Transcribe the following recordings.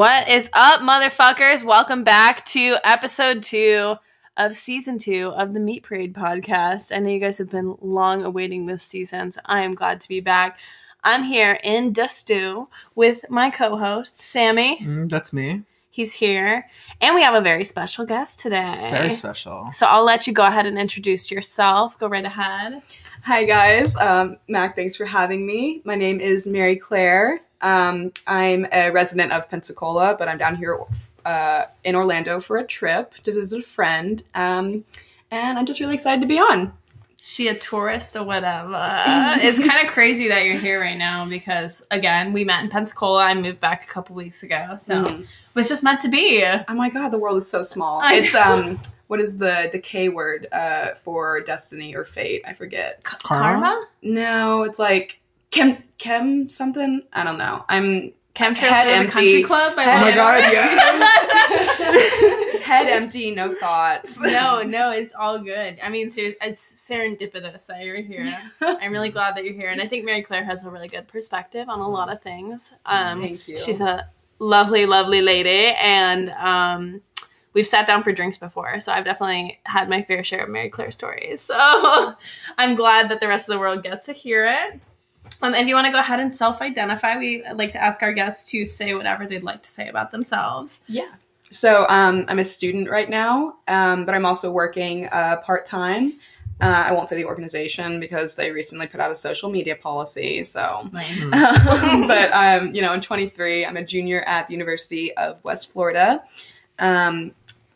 right, what is up, motherfuckers? Welcome back to episode two of season two of the Meat Parade podcast. I know you guys have been long awaiting this season, so I am glad to be back. I'm here in Dustu with my co-host Sammy. Mm, that's me. He's here, and we have a very special guest today. Very special. So I'll let you go ahead and introduce yourself. Go right ahead. Hi guys, um, Mac. Thanks for having me. My name is Mary Claire. Um, I'm a resident of Pensacola, but I'm down here uh, in Orlando for a trip to visit a friend, um, and I'm just really excited to be on. she a tourist or whatever. it's kind of crazy that you're here right now because again, we met in Pensacola. I moved back a couple weeks ago, so Mhm. it was just meant to be. Oh my god, the world is so small. I it's know. um, what is the the K word uh, for destiny or fate? I forget. Karma? Karma? No, it's like chem chem something. I don't know. I'm Chemtrails Head in empty. country club. I Head Oh my god, it. yeah. head empty, no thoughts. no, no, it's all good. I mean, ser- it's serendipitous that you're here. I'm really glad that you're here, and I think Mary Claire has a really good perspective on a lot of things. Um, Thank you. She's a lovely, lovely lady, and um, we've sat down for drinks before, so I've definitely had my fair share of Mary Claire stories. So I'm glad that the rest of the world gets to hear it. Um, if you want to go ahead and self-identify, we like to ask our guests to say whatever they'd like to say about themselves. Yeah. So um, I'm a student right now, um, but I'm also working uh, part time. Uh, I won't say the organization because they recently put out a social media policy. So, but um, you know, I'm 23. I'm a junior at the University of West Florida. Um,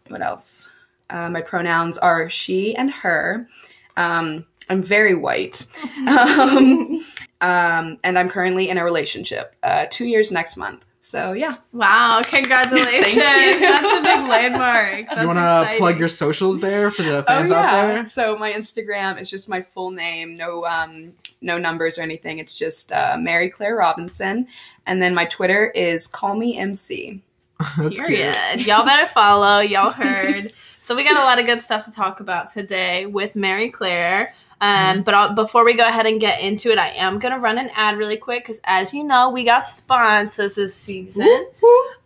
what else? Uh, my pronouns are she and her. Um, I'm very white. Um, um, and I'm currently in a relationship. Uh, two years next month. So yeah. Wow, congratulations. Thank you. That's a big landmark. That's you want to plug your socials there for the fans oh, out yeah. there? So my Instagram is just my full name, no um, no numbers or anything. It's just uh, Mary Claire Robinson, and then my Twitter is Call Me MC. That's cute. Period. Y'all better follow. Y'all heard. so we got a lot of good stuff to talk about today with Mary Claire. Um, but I'll, before we go ahead and get into it, I am gonna run an ad really quick because, as you know, we got sponsors this season.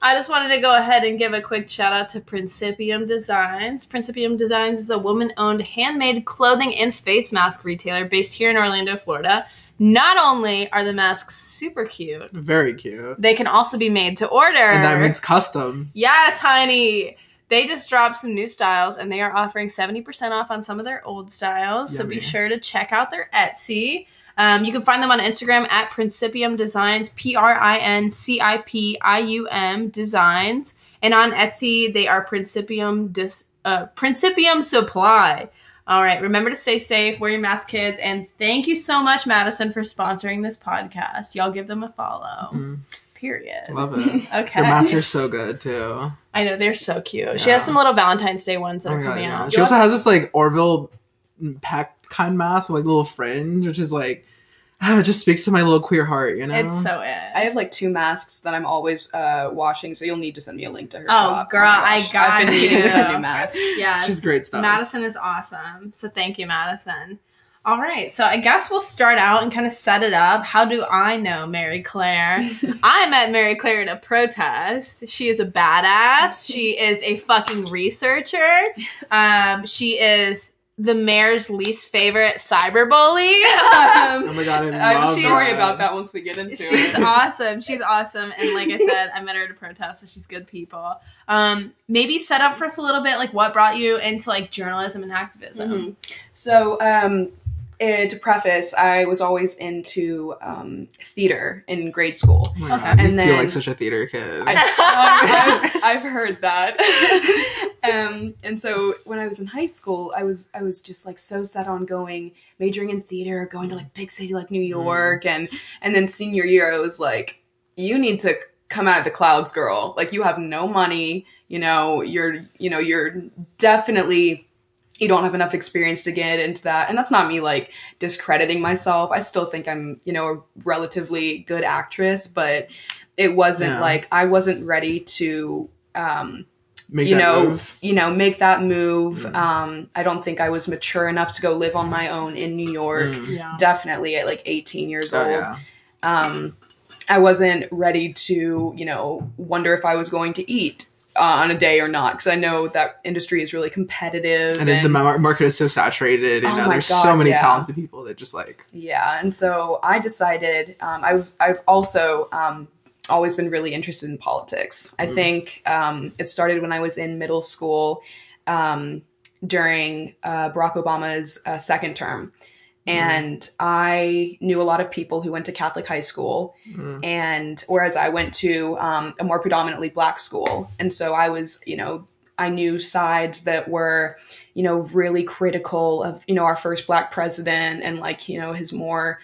I just wanted to go ahead and give a quick shout out to Principium Designs. Principium Designs is a woman owned handmade clothing and face mask retailer based here in Orlando, Florida. Not only are the masks super cute, Very cute. they can also be made to order. And that means custom. Yes, honey. They just dropped some new styles and they are offering 70% off on some of their old styles. So be sure to check out their Etsy. Um, you can find them on Instagram at Principium Designs, P R I N C I P I U M Designs. And on Etsy, they are Principium, Dis- uh, Principium Supply. All right, remember to stay safe, wear your mask, kids, and thank you so much, Madison, for sponsoring this podcast. Y'all give them a follow. Mhm. Period. Love it. Okay. Your master's so good too. I know they're so cute. She has some little Valentine's Day ones that Oh are my God, coming yeah. out. She also has this like Orville Peck kind mask with like little fringe, which is like it just speaks to my little queer heart, you know. It's so it. I have like two masks that I'm always uh, washing, so you'll need to send me a link to her Oh, shop. girl, my I got I've been needing you. some new masks. Yeah, She's great stuff. Madison is awesome. So thank you, Madison. All right, so I guess we'll start out and kind of set it up. How do I know Mary Claire? I met Mary Claire at a protest. She is a badass. She is a fucking researcher. Um, she is the mayor's least favorite cyberbully. Oh Um, my god, I I have love a story that. about that once we get into she's it. She's awesome. She's awesome. And like I said, I met her at a protest, so she's good people. Um, maybe set up for us a little bit, like what brought you into like journalism and activism. Mhm. So, um, eh, to preface, I was always into um, theater in grade school. Oh. God, you And feel like such a theater kid. I, I've, I've heard that. um, and so when I was in high school, I was I was just like so set on going majoring in theater, going to like big city like New York, and and then senior year, I was like, you need to come out of the clouds, girl. Like you have no money, you know, you're you know you're definitely you don't have enough experience to get into that and that's not me like discrediting myself i still think i'm you know a relatively good actress but it wasn't Yeah. like i wasn't ready to um Make you that know move. you know make that move Mm. um i don't think i was mature enough to go live on my own in new york Mm. Yeah. definitely at like 18 years Oh old yeah. um I wasn't ready to, you know, wonder if I was going to eat uh, on a day or not because I know that industry is really competitive. And, the mar- market is so saturated, and Oh uh, there's God, so many yeah. talented people that just like Yeah, and so I decided um, I've I've also um, always been really interested in politics. I Mm. think um, it started when I was in middle school um, during uh, Barack Obama's uh, second term, and I knew a lot of people who went to Catholic high school, mm, and whereas I went to um, a more predominantly black school, and so I was you know I knew sides that were you know really critical of you know our first black president and like you know his more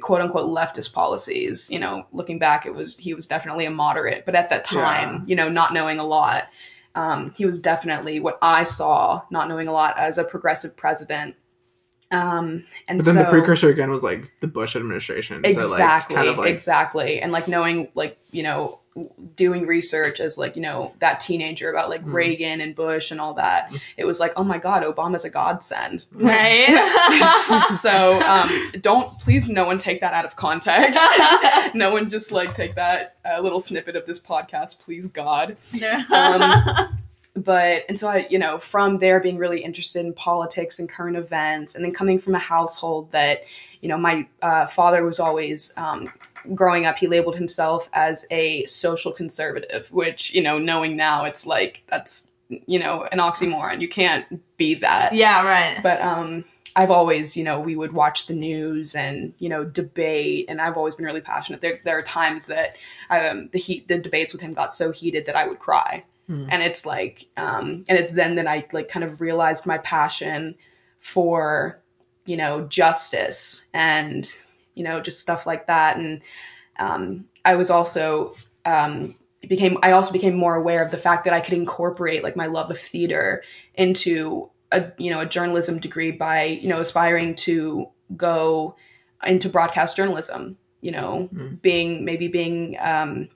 quote unquote leftist policies. You know looking back it was he was definitely a moderate but at that time Yeah. you know not knowing a lot. Um, he was definitely what i saw not knowing a lot as a progressive president um, and but then so the precursor again was like the Bush administration. So, like, exactly kind of like exactly and like knowing like you know doing research as like you know that teenager about like Mm. reagan and bush and all that it was like oh my god obama's a godsend Right? so um, don't please no one take that out of context no one just like take that uh, little snippet of this podcast please god Um, but and so i you know from there being really interested in politics and current events and then coming from a household that you know my uh, father was always um, growing up he labeled himself as a social conservative which you know knowing now it's like that's you know an oxymoron you can't be that yeah, right. but um I've always, you know, we would watch the news and you know debate, and I've always been really passionate. There, there are times that um, the heat, the debates with him got so heated that I would cry, Hmm. and it's like, um, and it's then that I like kind of realized my passion for, you know, justice and you know just stuff like that, and um, I was also um, became I also became more aware of the fact that I could incorporate like my love of theater into a you know a journalism degree by you know aspiring to go into broadcast journalism you know Mm. being maybe being um,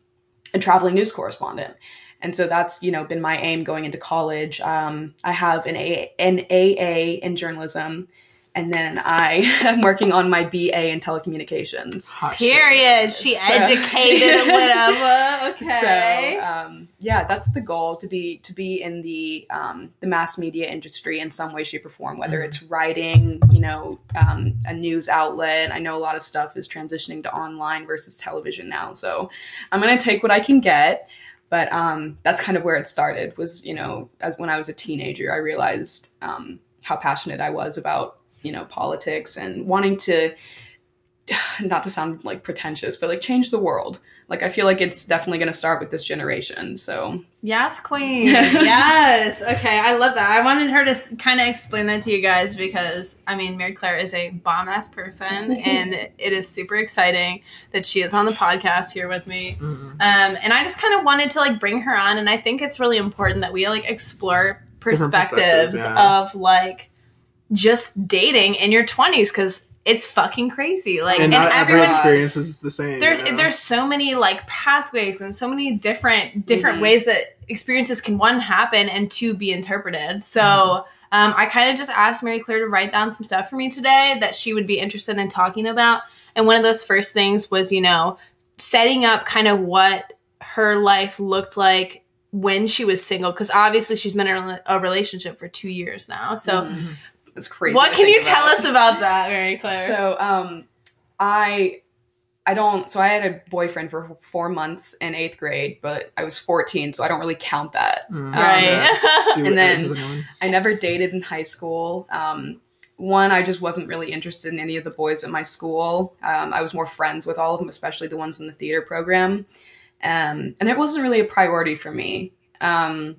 a traveling news correspondent and so that's you know been my aim going into college um, i have an, a- an aa in journalism and then i am working on my ba in telecommunications hot shit. Period. She So- educated or whatever. Okay. So um, yeah, that's the goal to be to be in the um, the mass media industry in some way, shape, or form. Whether Mhm. it's writing, you know, um, a news outlet. I know a lot of stuff is transitioning to online versus television now. So I'm gonna take what I can get. But um, that's kind of where it started. Was you know, as when I was a teenager, I realized um, how passionate I was about you know politics and wanting to not to sound like pretentious, but like change the world. Like I feel like it's definitely going to start with this generation. So Yes, queen. yes. Okay, I love that. I wanted her to kind of explain that to you guys because I mean, Mary Claire is a bomb ass person, and it is super exciting that she is on the podcast here with me. Mm. Um, and I just kind of wanted to like bring her on, and I think it's really important that we like explore perspectives, perspectives, yeah. of like just dating in your twenties because it's fucking crazy. Like, and and, not every everyone experience is the same. there, you know? there's so many like pathways and so many different different Mhm. ways that experiences can one happen and two be interpreted so Mhm. um, i kind of just asked mary claire to write down some stuff for me today that she would be interested in talking about and one of those first things was you know setting up kind of what her life looked like when she was single because obviously she's been in a a relationship for two years now so mm, it's crazy. what can think you tell about. us about that mary claire So um, I I don't. So I had a boyfriend for four months in eighth grade, but I was 14, so I don't really count that. Mm. right Yeah. And then- I never dated in high school. Um, one, I just wasn't really interested in any of the boys at my school. Um, I was more friends with all of them, especially the ones in the theater program. Um, and it wasn't really a priority for me. Um,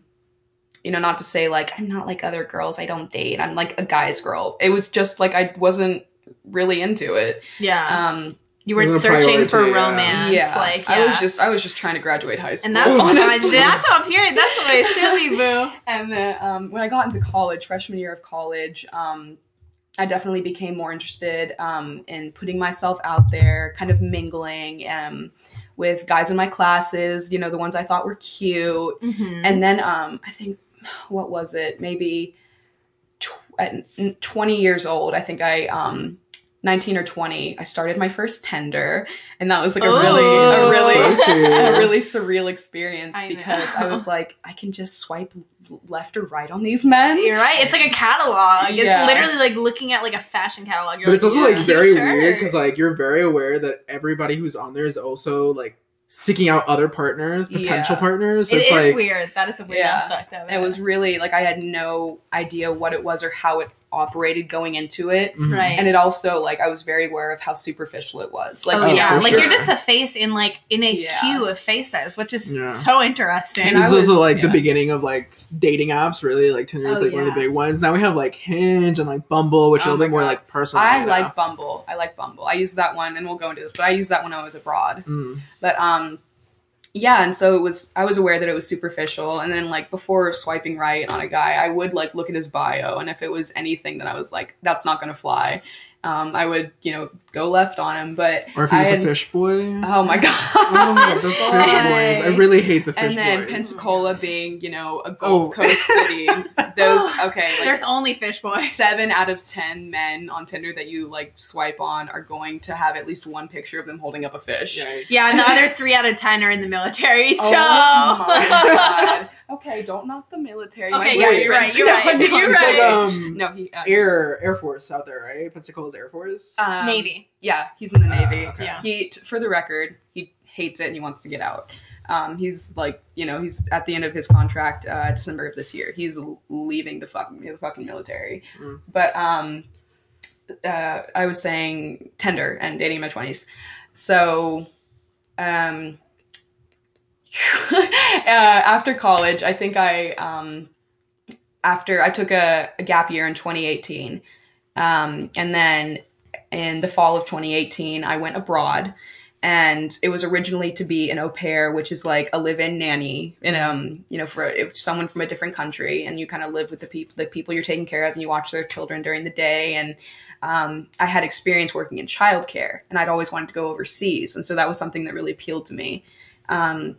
you know, not to say like I'm not like other girls, I don't date. I'm like a guy's girl. It was just like I wasn't really into it. yeah Um, You were It was a searching for priority, yeah. romance. yeah, Like, I was just I was just trying to graduate high school. and that's fine. honestly. That's how I'm hearing. That's the way it should be, boo. And then um, when I got into college, freshman year of college, um, I definitely became more interested um, in putting myself out there, kind of mingling um, with guys in my classes, you know, the ones I thought were cute. Mm-hmm. And then um, I think, what was it? Maybe tw- at 20 years old, I think I um, 19 or 20, I started my first Tinder, and that was like a Oh, really, a really, spicy. a really surreal experience I know. because I was like, I can just swipe left or right on these men. You're right. It's like a catalog. Yeah. It's literally like looking at like a fashion catalog. You're But it's also yeah, like very shirt. weird because like you're very aware that everybody who's on there is also like seeking out other partners, potential Yeah. partners. So It it's is like weird. That is a weird Yeah. aspect of it. It was really like I had no idea what it was or how it operated going into it. mhm. right. And it also like I was very aware of how superficial it was. Like oh, yeah, for like sure. you're just a face in like in a Yeah. queue of faces, which is Yeah. so interesting. And It's I was- also like the beginning of like dating apps, really. Like Tinder is Oh, like one of the big ones. Now we have like Hinge and like Bumble, which Oh are a little bit more like personal. I like now. Bumble. I like Bumble. I used that one and we'll go into this, but I used that when I was abroad. Mm. But um yeah, and so it was I was aware that it was superficial and then like before swiping right on a guy, I would like look at his bio and if it was anything that I was like that's not going to fly, um I would, you know, go left on him, but Or if he I was had- a fish boy. Oh my god. Oh my god, the Fish fish boys. I really hate the fish boy. and then boys. Pensacola being, you know, a Gulf Oh. Coast city. Those okay, like There's only fish boys. seven out of ten men on Tinder that you like swipe on are going to have at least one picture of them holding up a fish. Yeah. Yeah, and the other three out of ten are in the military. So Oh my god. Okay, don't knock the military. Okay, yeah, you're right, you're right, No, no, you're right. like um No, he uh, Air Air Force out there, right? Pensacola's Air Force. um, Navy. Yeah, he's in the Ah, Navy. okay. Yeah. He, t- for the record, he hates it and he wants to get out. Um, he's like, you know, he's at the end of his contract, uh, December of this year. He's leaving the fucking the fucking military. Mm. But um, uh, I was saying Tinder and dating in my twenties. So, um, uh, after college, I think I um, after I took a, a gap year in 2018, um, and then in the fall of 2018, I went abroad. And it was originally to be an au pair, which is like a live-in nanny, um, you know, for someone from a different country, and you kind of live with the people, the people you're taking care of, and you watch their children during the day. And um, I had experience working in childcare, and I'd always wanted to go overseas, and so that was something that really appealed to me. Um,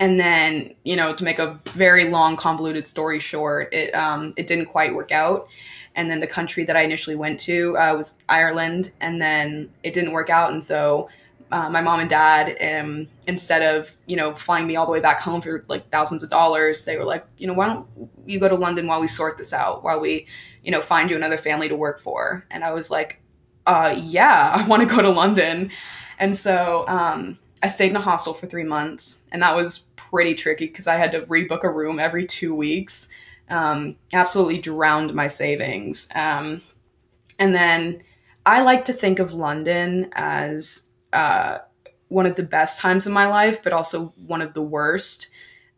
and then, you know, to make a very long, convoluted story short, it um, it didn't quite work out and then the country that I initially went to uh, was Ireland, and then it didn't work out, and so uh, my mom and dad, um, instead of you know flying me all the way back home for like thousands of dollars, they were like, you know, why don't you go to London while we sort this out, while we you know find you another family to work for, and I was like, uh, yeah, I want to go to London, and so um, I stayed in a hostel for three months, and that was pretty tricky because I had to rebook a room every two weeks um, absolutely drowned my savings. Um, and then I like to think of London as uh, one of the best times of my life, but also one of the worst.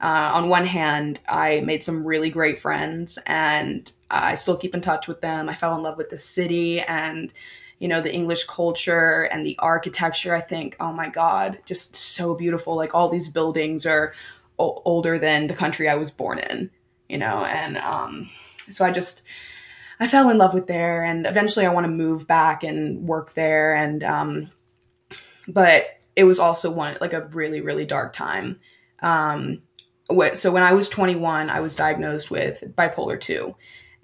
Uh, on one hand, I made some really great friends, and I still keep in touch with them. I fell in love with the city and you know the English culture and the architecture. I think, oh my god, just so beautiful. Like all these buildings are o- older than the country I was born in you know and um so i just i fell in love with there and eventually i want to move back and work there and um but it was also one like a really really dark time. Um so when i was 21 i was diagnosed with bipolar 2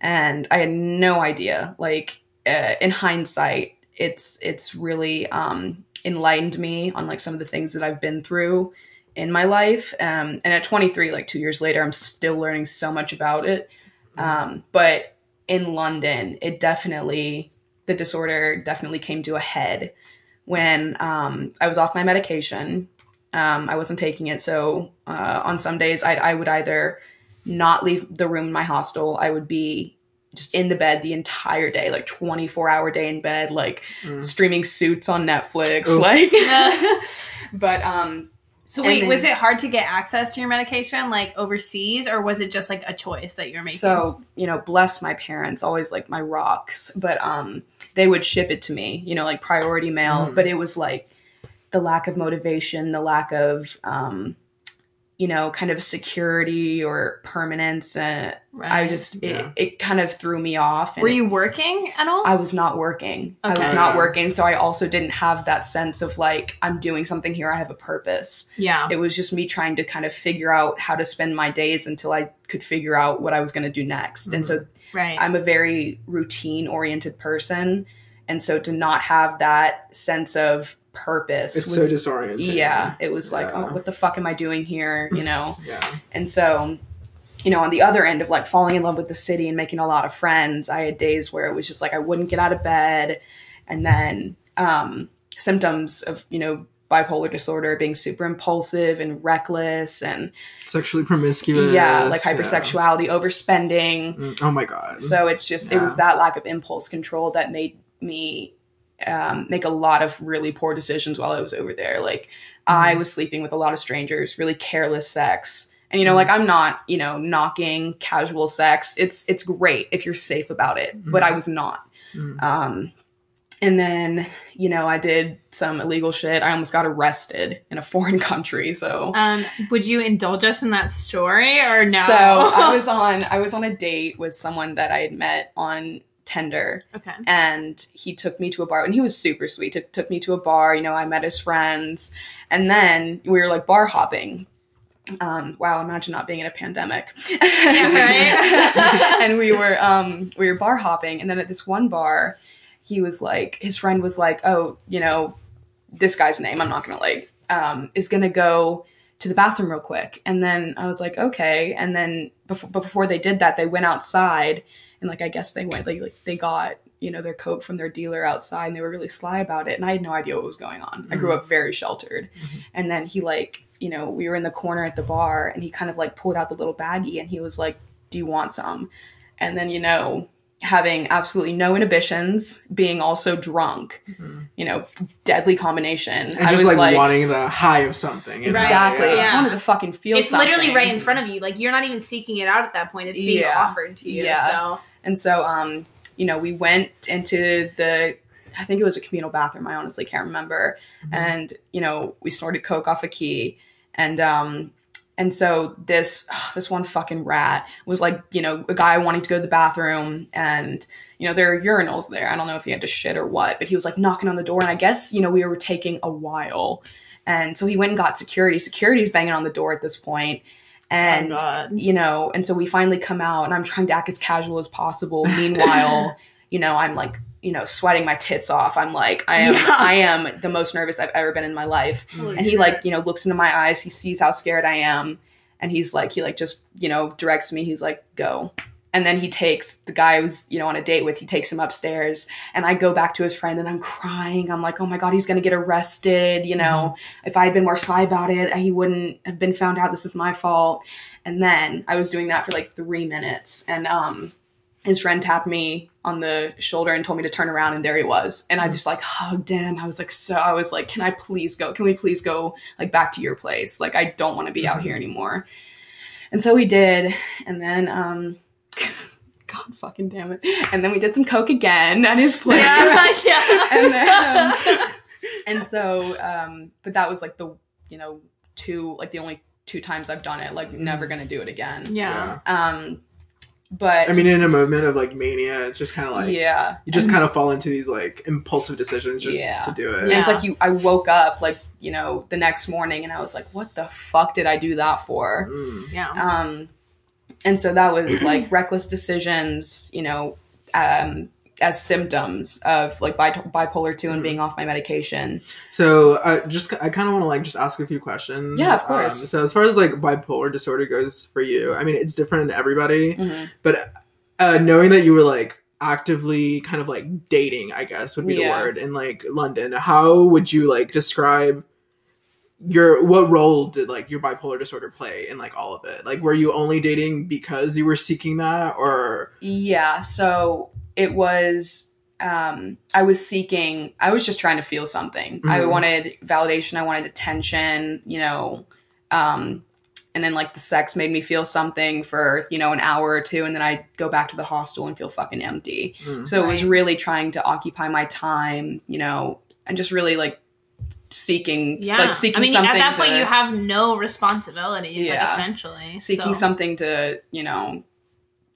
and i had no idea like uh, in hindsight it's it's really um enlightened me on like some of the things that i've been through in my life. Um, and at 23, like two years later, I'm still learning so much about it. Um, but in London, it definitely, the disorder definitely came to a head when um, I was off my medication. Um, I wasn't taking it. So uh, on some days, I'd, I would either not leave the room in my hostel, I would be just in the bed the entire day, like 24 hour day in bed, like Mm. streaming suits on Netflix. Oof. Like, but um, So wait, then- was it hard to get access to your medication like overseas, or was it just like a choice that you're making? So, you know, bless my parents, always like my rocks, but um they would ship it to me, you know, like priority mail, Mm. but it was like the lack of motivation, the lack of um you know, kind of security or permanence. Uh, I Right. just Yeah. it, it kind of threw me off. and were you working at all? I was not working. I was not working, so I also didn't have that sense of like I'm doing something here. I have a purpose yeah. it was just me trying to kind of figure out how to spend my days until I could figure out what I was going to do next. And so Right. I'm a very routine oriented person. and so to not have that sense of purpose It's was so disorienting. yeah it was like oh what the fuck am i doing here you know Yeah. and so you know on the other end of like falling in love with the city and making a lot of friends i had days where it was just like i wouldn't get out of bed and then um symptoms of you know bipolar disorder being super impulsive and reckless and Sexually promiscuous. yeah like yeah. hypersexuality overspending Mm, Oh my god. so it's just it was that lack of impulse control that made me um, make a lot of really poor decisions while I was over there. Like I Mhm. was sleeping with a lot of strangers, really careless sex. And you know, like I'm not, you know, knocking casual sex. It's it's great if you're safe about it, but I was not. Mm. Um, and then, you know, I did some illegal shit. I almost got arrested in a foreign country. So Um, would you indulge us in that story or no? so I was on I was on a date with someone that I had met on Tinder okay. and he took me to a bar and he was super sweet took, took me to a bar you know i met his friends. And then we were like bar hopping. Um, wow imagine not being in a pandemic. Right? and we were um, we were bar hopping and then at this one bar he was like his friend was like oh you know this guy's name i'm not gonna like um, is gonna go to the bathroom real quick. And then i was like okay. And then before, before they did that they went outside and like i guess they went like, like they got you know their coke from their dealer outside and they were really sly about it and i had no idea what was going on i grew up very sheltered and then he like you know we were in the corner at the bar and he kind of like pulled out the little baggie and he was like do you want some and then you know having absolutely no inhibitions being also drunk Mhm. you know deadly combination And i just was like, like, wanting the high of something. you know? exactly Yeah. i wanted to fucking feel It's something literally right in front of you. Like you're not even seeking it out at that point. It's being Yeah. offered to you. Yeah. So And so, um, you know, we went into the, I think it was a communal bathroom. I honestly can't remember. Mm-hmm. And you know, we snorted coke off a key, and um, and so this this one fucking rat was like, you know, a guy wanting to go to the bathroom, and you know, there are urinals there. I don't know if he had to shit or what, but he was like knocking on the door, and I guess you know we were taking a while, and so he went and got security. Security's banging on the door at this point, Oh, and oh you know, and so we finally come out and I'm trying to act as casual as possible. Meanwhile, you know, I'm like, you know, sweating my tits off. I'm like, I am, Yeah. I am the most nervous I've ever been in my life. Holy And he shit. like, you know, looks into my eyes. He sees how scared I am. And he's like, he like just, you know, directs me. He's like, go. And then he takes the guy I was, you know, on a date with, he takes him upstairs. And I go back to his friend and I'm crying. I'm like, oh my God, he's going to get arrested. You know, if I had been more sly about it, he wouldn't have been found out. This is my fault. And then I was doing that for like three minutes. And um, his friend tapped me on the shoulder and told me to turn around. And there he was. And I just like hugged him. I was like, so, I was like, can I please go? Can we please go like back to your place? Like, I don't want to be out here anymore. And so we did. And then, um, God fucking damn it. And then we did some coke again at his place. Yeah, yeah. and then um, and so um but that was like the you know two like the only two times i've done it like never gonna do it again yeah. um but I mean, in a moment of like mania, it's just kind of like yeah you just kind of fall into these like impulsive decisions just Yeah. to do it. and it's like you i woke up like you know the next morning and i was like what the fuck did i do that for Mm. Yeah. um and so that was like reckless decisions you know um as symptoms of like bi- bipolar 2 and Mhm. being off my medication So I just I kind of want to like just ask a few questions. Yeah, of course. Um, so as far as like bipolar disorder goes for you, I mean it's different in everybody, Mhm. but uh, knowing that you were like actively kind of like dating, I guess would be Yeah. the word in like London. How would you like describe your what role did like your bipolar disorder play in like all of it? Like were you only dating because you were seeking that, or Yeah, so it was um I was seeking I was just trying to feel something. I Mhm. wanted validation, I wanted attention, you know, um and then like the sex made me feel something for, you know, an hour or two and then I'd go back to the hostel and feel fucking empty. Mm. So it was really trying to occupy my time, you know, and just really like seeking Yeah. like seeking I mean, something at that point, to- you have no responsibilities, like Yeah. essentially. seeking so. something to, you know,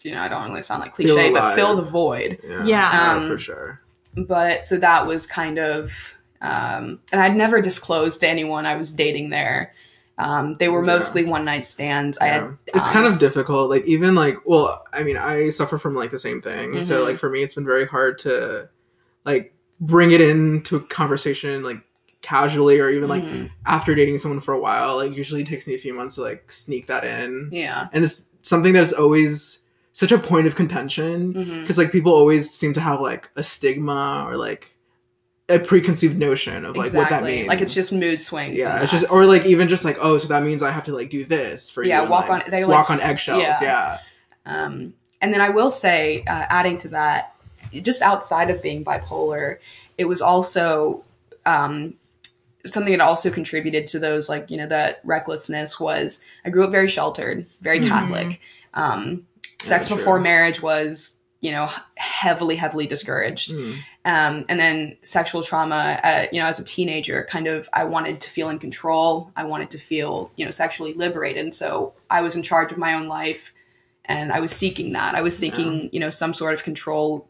you know, I don't really sound like cliche, but fill the void. yeah, Yeah. Um, for sure. but so that was kind of um, and i'd never disclosed to anyone i was dating there um, they were Yeah. mostly one night stands i had it's um, kind of difficult like even like well i mean i suffer from like the same thing so Mhm. like for me it's been very hard to like bring it into conversation like casually or even like Mhm. after dating someone for a while. Like usually it takes me a few months to like sneak that in. yeah. And it's something that's always such a point of contention because like people always seem to have like a stigma or like a preconceived notion of like what that means. Like it's just mood swings. yeah, it's just or like even just like oh, so that means I have to like do this for Yeah, you. and, walk like, on- they, like, walk on eggshells. yeah. Yeah, Um, and then I will say, uh, adding to that, just outside of being bipolar, it was also um, something that also contributed to those, like, you know, that recklessness was I grew up very sheltered, very Mhm. Catholic. Um, sex Yeah, before marriage was, you know, heavily, heavily discouraged. Mm. Um, and then sexual trauma, uh, you know, as a teenager, kind of, I wanted to feel in control. I wanted to feel, you know, sexually liberated. And so I was in charge of my own life and I was seeking that. I was seeking, you know, some sort of control,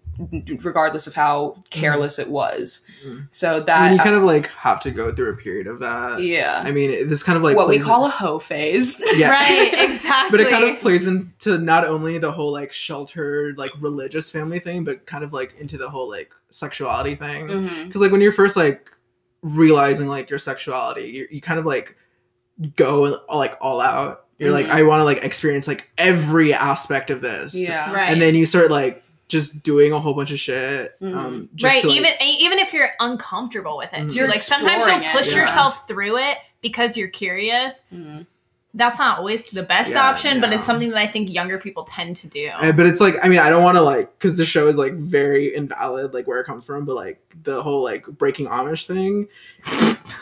regardless of how careless it was. Mhm. So I that, mean, you kind of like have to go through a period of that. yeah, I mean, this kind of like what we plays- call a hoe phase. yeah. Right, exactly. but it kind of plays into not only the whole like sheltered like religious family thing but kind of like into the whole like sexuality thing because Mhm. like when you're first like realizing like your sexuality you, you kind of like go like all out you're like Mhm. i want to like experience like every aspect of this Yeah. Right. and then you start like just doing a whole bunch of shit Mhm. um just right to, like- even even if you're uncomfortable with it Mhm. You're like sometimes you'll push it, yeah. yourself through it because you're curious Mhm. that's not always the best Yeah, option but it's something that i think younger people tend to do but it's like I mean I don't want to like because the show is like very invalid like where it comes from, but like the whole like breaking Amish thing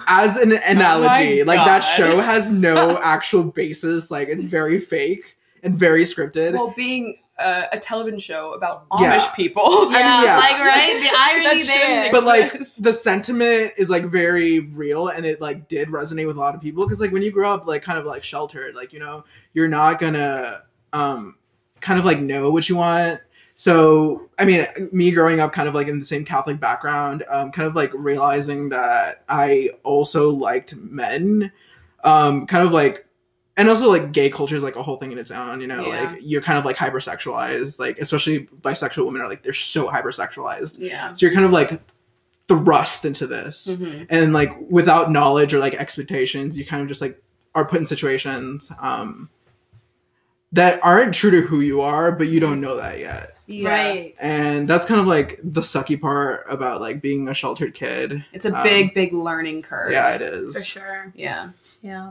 as an analogy, like that show has no actual basis. Like it's very fake and very scripted. Well, being uh, a television show about Amish Yeah. people. yeah, I mean, yeah. like right the irony there shouldn't but like the sentiment is like very real and it like did resonate with a lot of people because like when you grow up like kind of like sheltered like you know you're not gonna um kind of like know what you want so i mean me growing up kind of like in the same catholic background um kind of like realizing that i also liked men um kind of like and also like gay culture is like a whole thing in its own you know Yeah. like you're kind of like hypersexualized like especially bisexual women are like they're so hypersexualized yeah. so you're kind of like thrust into this Mhm. and like without knowledge or like expectations you kind of just like are put in situations um that aren't true to who you are but you don't know that yet Yeah. right and that's kind of like the sucky part about like being a sheltered kid It's a Um, big, big learning curve. yeah it is for sure Yeah. yeah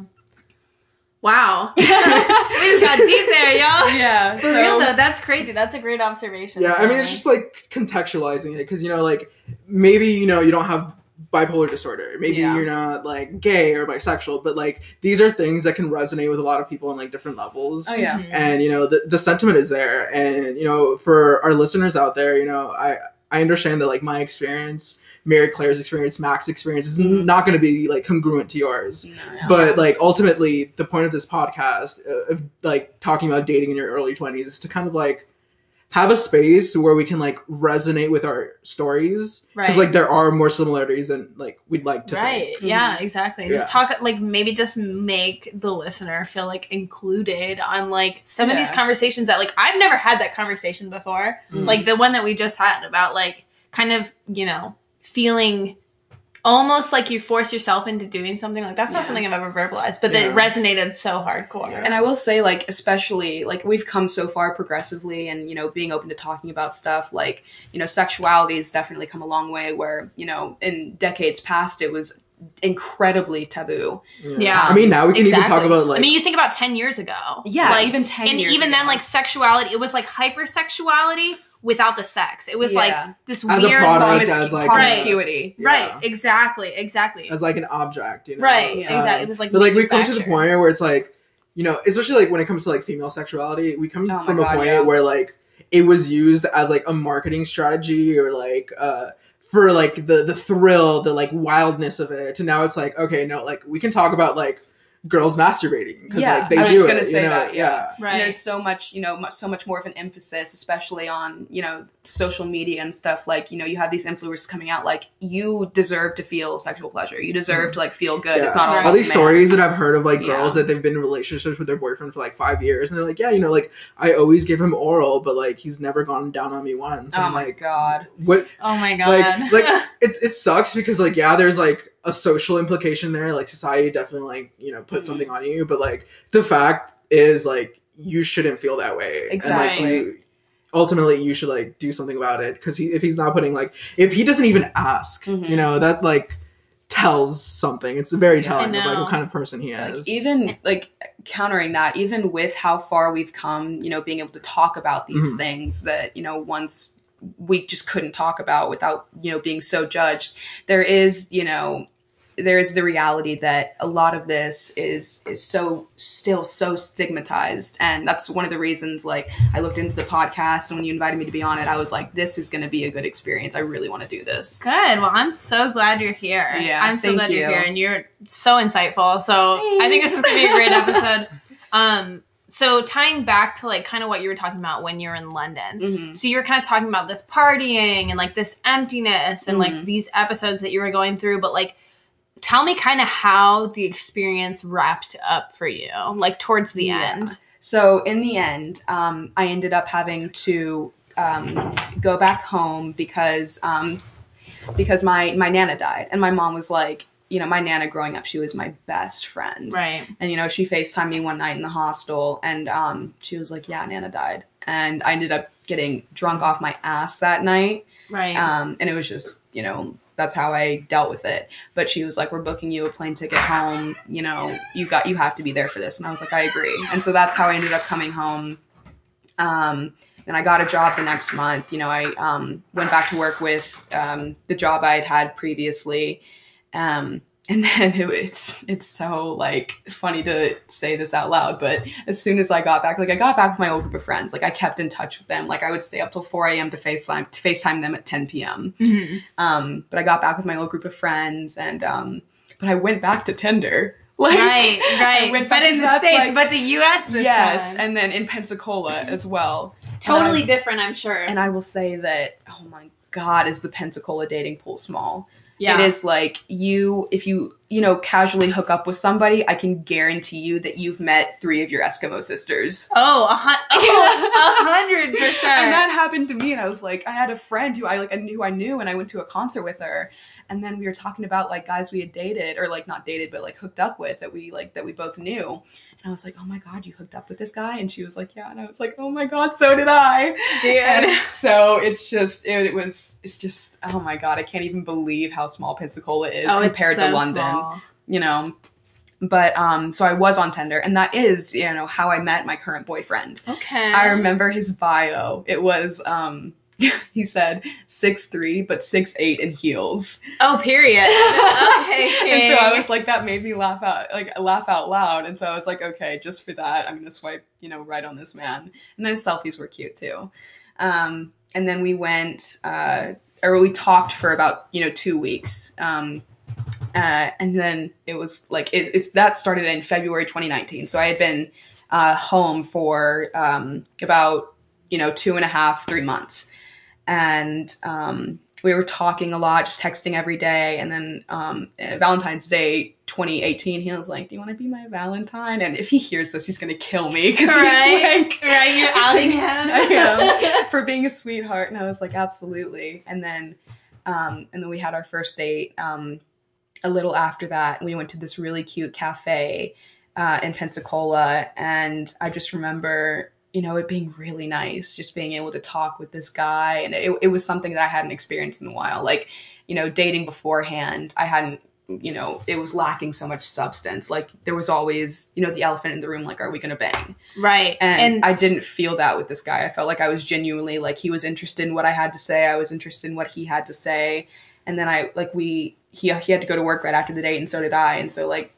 wow we got deep there y'all Yeah. for so, real though that's crazy that's a great observation yeah i mean it's just like contextualizing it because you know like maybe you know you don't have bipolar disorder maybe Yeah. you're not like gay or bisexual but like these are things that can resonate with a lot of people on like different levels Oh yeah. Mhm. and you know the, the sentiment is there and you know for our listeners out there you know i i understand that like my experience mary claire's experience mac's experience is Mhm. not going to be like congruent to yours No, yeah. but like ultimately the point of this podcast uh, of like talking about dating in your early 20s is to kind of like have a space where we can like resonate with our stories because Right. like there are more similarities than like we'd like to right think. yeah exactly Yeah. just talk like maybe just make the listener feel like included on like some of these conversations that like i've never had that conversation before Mm. like the one that we just had about like kind of you know feeling almost like you force yourself into doing something like that's not Yeah. something i've ever verbalized but Yeah. it resonated so hardcore Yeah. and I will say, like, especially like we've come so far progressively, and you know, being open to talking about stuff like you know, sexuality has definitely come a long way. Where you know, in decades past, it was incredibly taboo. Yeah. i mean now we can even talk about like i mean you think about 10 years ago Yeah, like, even ten and years even then like sexuality it was like hypersexuality without the sex it was Yeah. like this As a weird product, Promiscu- as, like, promiscuity. Yeah. right exactly exactly as like an object you know right Yeah. exactly it was like but like we've come to the point where it's like you know especially like when it comes to like female sexuality we come Oh my from a point yeah. where like it was used as like a marketing strategy or like uh for like the the thrill the like wildness of it and now it's like okay no like we can talk about like girls masturbating because Yeah, like they I was do just it. gonna you say know? that, yeah. yeah. Right. And there's so much, you know, mu- so much more of an emphasis, especially on, you know, social media and stuff. Like, you know, you have these influencers coming out like, you deserve to feel sexual pleasure. You deserve to like feel good. It's. Yeah. not all Right. about all these the stories that I've heard of like Yeah. girls that they've been in relationships with their boyfriend for like five years, and they're like, yeah, you know, like I always give him oral, but like he's never gone down on me once. Oh I'm my like, god. what? oh my god. Like, like it it sucks because like yeah, there's like a social implication there. Like society definitely like you know put Mhm. something on you, but like the fact is like you shouldn't feel that way. Exactly. And, like, you, ultimately, you should like do something about it because he if he's not putting like if he doesn't even ask, Mhm. you know that like tells something. It's very telling of like what kind of person he Like, is. even like countering that, even with how far we've come, you know, being able to talk about these Mhm. things that, you know, once we just couldn't talk about without, you know, being so judged, there is, you know, there is the reality that a lot of this is is so still so stigmatized and that's one of the reasons like I looked into the podcast and when you invited me to be on it I was like this is going to be a good experience I really want to do this Good. Well, I'm so glad you're here. Yeah, I'm so glad you're here, and you're so insightful. So I think this is gonna be a great episode. Um, so tying back to like kind of what you were talking about when you're in London. Mhm. So you were kind of talking about this partying and like this emptiness and like Mhm. these episodes that you were going through, but like tell me kind of how the experience wrapped up for you, like towards the Yeah. end. So in the end, um, I ended up having to um, go back home because um, because my my nana died, and my mom was like, you know, my nana growing up, she was my best friend, Right. and you know, she Facetimed me one night in the hostel, and um, she was like, yeah, nana died, and I ended up getting drunk off my ass that night, Right. um, and it was just you know that's how I dealt with it. But she was like, "We're booking you a plane ticket home. You know, you got you have to be there for this." And I was like, "I agree." And so that's how I ended up coming home. Um, and I got a job the next month. You know, I um, went back to work with um, the job I had had previously. Um, and then it, it's it's so like funny to say this out loud, but as soon as I got back, like I got back with my old group of friends, like I kept in touch with them. Like I would stay up till four a.m. to FaceTime to FaceTime them at ten p.m. Mhm. Um, but I got back with my old group of friends, and um, but I went back to Tinder. Like, Right, right. Went but in the States, like- but the US this yes, time. and then in Pensacola as well. totally and different, I'm sure. And I will say that, oh my god, is the Pensacola dating pool small? Yeah. It is like you, if you you know casually hook up with somebody, I can guarantee you that you've met three of your Eskimo sisters. Oh, a, hun- oh, a hundred and percent. that happened to me and i was like i had a friend who i like i knew who i knew and i went to a concert with her. And then we were talking about like guys we had dated or like not dated but like hooked up with that we like that we both knew. And i was like oh my god you hooked up with this guy? And she was like yeah. And i was like oh my god so did i. And so it's just it, it was it's just oh my god i can't even believe how small pensacola is Oh, compared so to london. small. you know but um so i was on tinder and that is you know how i met my current boyfriend Okay. I remember his bio. It was um he said six three but six eight in heels. Oh, period. okay. and so I was like that made me laugh out like laugh out loud. And so I was like, okay, just for that, I'm gonna swipe, you know, right on this man. And then his selfies were cute too. Um and then we went uh or we talked for about, you know, two weeks. Um uh, and then it was like it, it's that started in February 2019. So I had been uh, home for um, about you know two and a half, three months, and um, we were talking a lot, just texting every day. And then um, uh, Valentine's Day 2018, he was like, "Do you want to be my Valentine?" And if he hears this, he's gonna kill me because Right. he's like, Right, you're outing him. I am for being a sweetheart, and I was like, absolutely. And then, um, and then we had our first date. Um, a little after that, we went to this really cute cafe uh, in Pensacola, and I just remember, you know, it being really nice, just being able to talk with this guy, and it, it was something that I hadn't experienced in a while. Like, you know, dating beforehand, I hadn't. You know, it was lacking so much substance. Like there was always, you know, the elephant in the room. Like, are we gonna bang? Right. and, I didn't feel that with this guy. I felt like I was genuinely like he was interested in what I had to say. I was interested in what he had to say, and then I like we he he had to go to work right after the date, and so did I. And so like